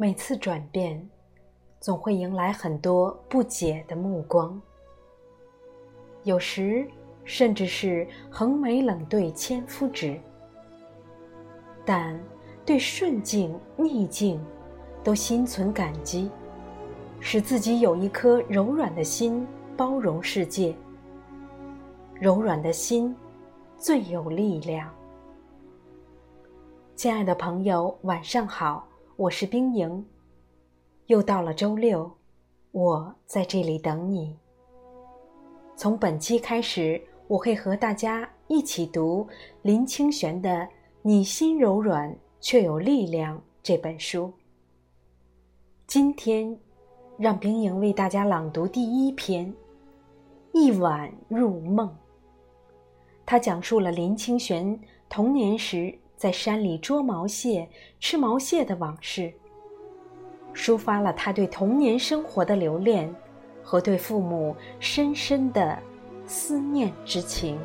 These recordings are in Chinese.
每次转变，总会迎来很多不解的目光，有时甚至是横眉冷对千夫指。但对顺境逆境，都心存感激，使自己有一颗柔软的心，包容世界。柔软的心，最有力量。亲爱的朋友，晚上好，我是冰莹。又到了周六，我在这里等你。从本期开始，我会和大家一起读林清玄的《你心柔软却有力量》这本书。今天，让冰莹为大家朗读第一篇《一晚入梦》。他讲述了林清玄童年时在山里捉毛蟹、吃毛蟹的往事，抒发了他对童年生活的留恋和对父母深深的思念之情。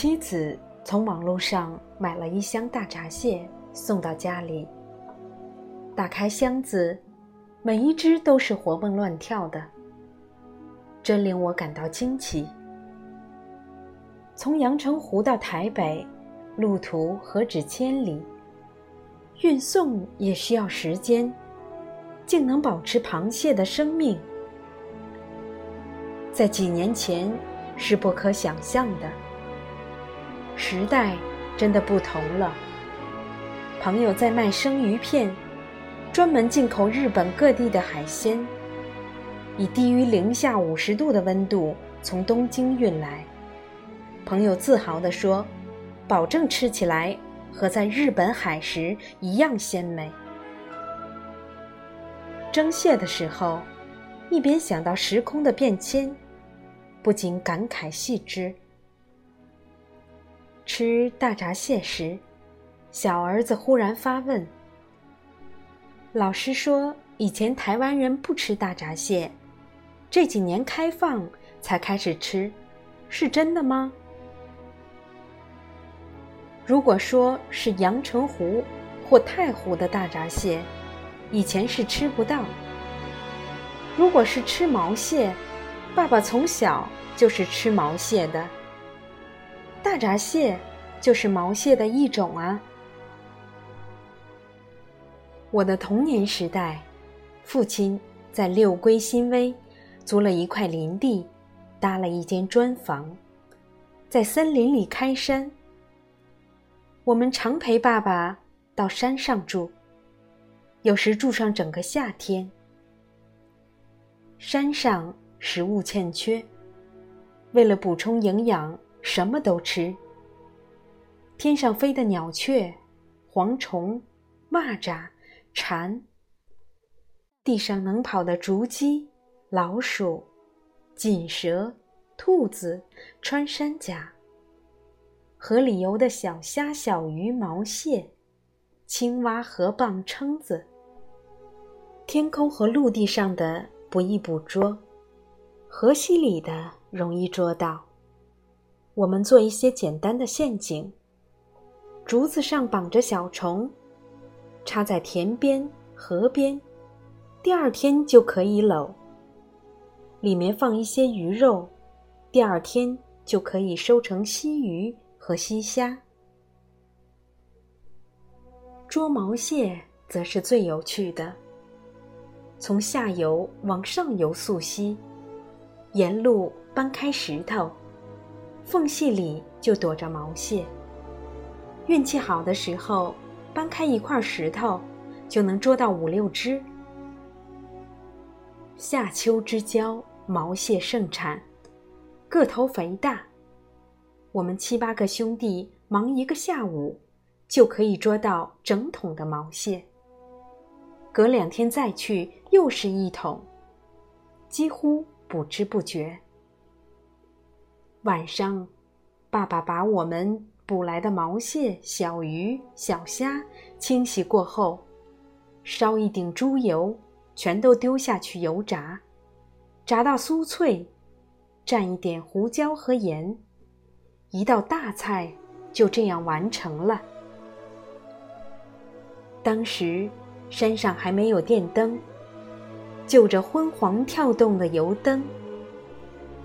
妻子从网络上买了一箱大闸蟹送到家里。打开箱子，每一只都是活蹦乱跳的，真令我感到惊奇。从阳澄湖到台北，路途何止千里，运送也需要时间，竟能保持螃蟹的生命，在几年前是不可想象的。时代真的不同了。朋友在卖生鱼片，专门进口日本各地的海鲜，以低于零下五十度的温度从东京运来。朋友自豪地说：“保证吃起来和在日本海时一样鲜美。”蒸蟹的时候，一边想到时空的变迁，不禁感慨细枝。吃大闸蟹时，小儿子忽然发问：“老师说以前台湾人不吃大闸蟹，这几年开放才开始吃，是真的吗？”如果说是阳澄湖或太湖的大闸蟹，以前是吃不到。如果是吃毛蟹，爸爸从小就是吃毛蟹的。大闸蟹就是毛蟹的一种啊！我的童年时代，父亲在六龟新威租了一块林地，搭了一间砖房，在森林里开山。我们常陪爸爸到山上住，有时住上整个夏天。山上食物欠缺，为了补充营养。什么都吃。天上飞的鸟雀、蝗虫、蚂蚱、蝉；地上能跑的竹鸡、老鼠、锦蛇、兔子、穿山甲；河里游的小虾、小鱼、毛蟹、青蛙、河蚌、蛏子；天空和陆地上的不易捕捉，河溪里的容易捉到。我们做一些简单的陷阱，竹子上绑着小虫，插在田边、河边，第二天就可以搂。里面放一些鱼肉，第二天就可以收成溪鱼和溪虾。捉毛蟹则是最有趣的，从下游往上游溯溪，沿路搬开石头。缝隙里就躲着毛蟹。运气好的时候，搬开一块石头，就能捉到五六只。夏秋之交，毛蟹盛产，个头肥大。我们七八个兄弟忙一个下午，就可以捉到整桶的毛蟹。隔两天再去，又是一桶，几乎不知不觉。晚上，爸爸把我们捕来的毛蟹、小鱼、小虾清洗过后，烧一顶猪油，全都丢下去油炸，炸到酥脆，蘸一点胡椒和盐，一道大菜就这样完成了。当时山上还没有电灯，就着昏黄跳动的油灯，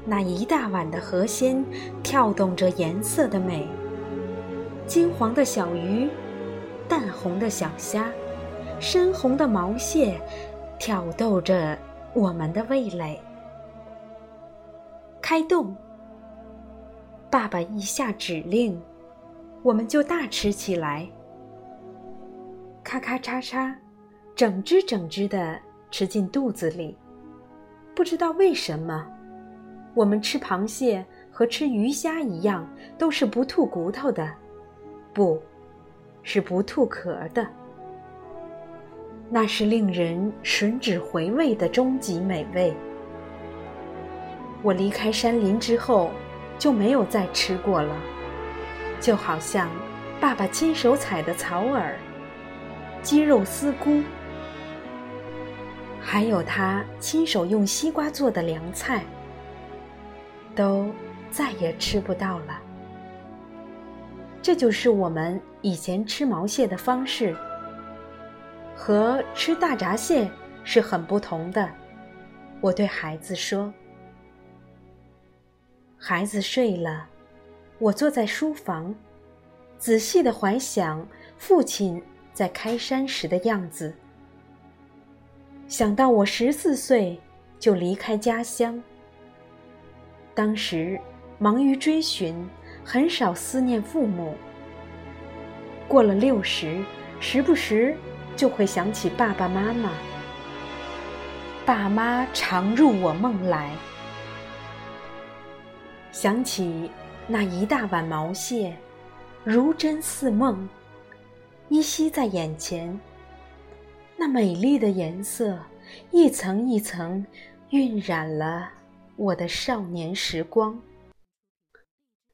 那一大碗的河鲜跳动着颜色的美。金黄的小鱼，淡红的小虾，深红的毛蟹，挑逗着我们的味蕾。开动！爸爸一下指令，我们就大吃起来。咔咔嚓嚓，整只整只的吃进肚子里。不知道为什么，我们吃螃蟹和吃鱼虾一样，都是不吐骨头的。不，是不吐壳的。那是令人吮指回味的终极美味。我离开山林之后，就没有再吃过了。就好像爸爸亲手采的草耳、鸡肉丝菇，还有他亲手用西瓜做的凉菜，都再也吃不到了。这就是我们以前吃毛蟹的方式，和吃大闸蟹是很不同的。我对孩子说：“孩子睡了，我坐在书房，仔细的怀想父亲在开山时的样子。想到我十四岁就离开家乡，当时忙于追寻。”很少思念父母。过了六十，时不时就会想起爸爸妈妈。爸妈常入我梦来，想起那一大碗毛蟹，如真似梦，依稀在眼前。那美丽的颜色，一层一层晕染了我的少年时光。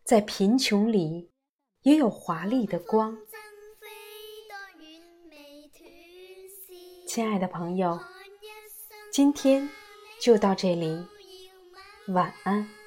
在贫穷里，也有华丽的光。亲爱的朋友，今天就到这里，晚安。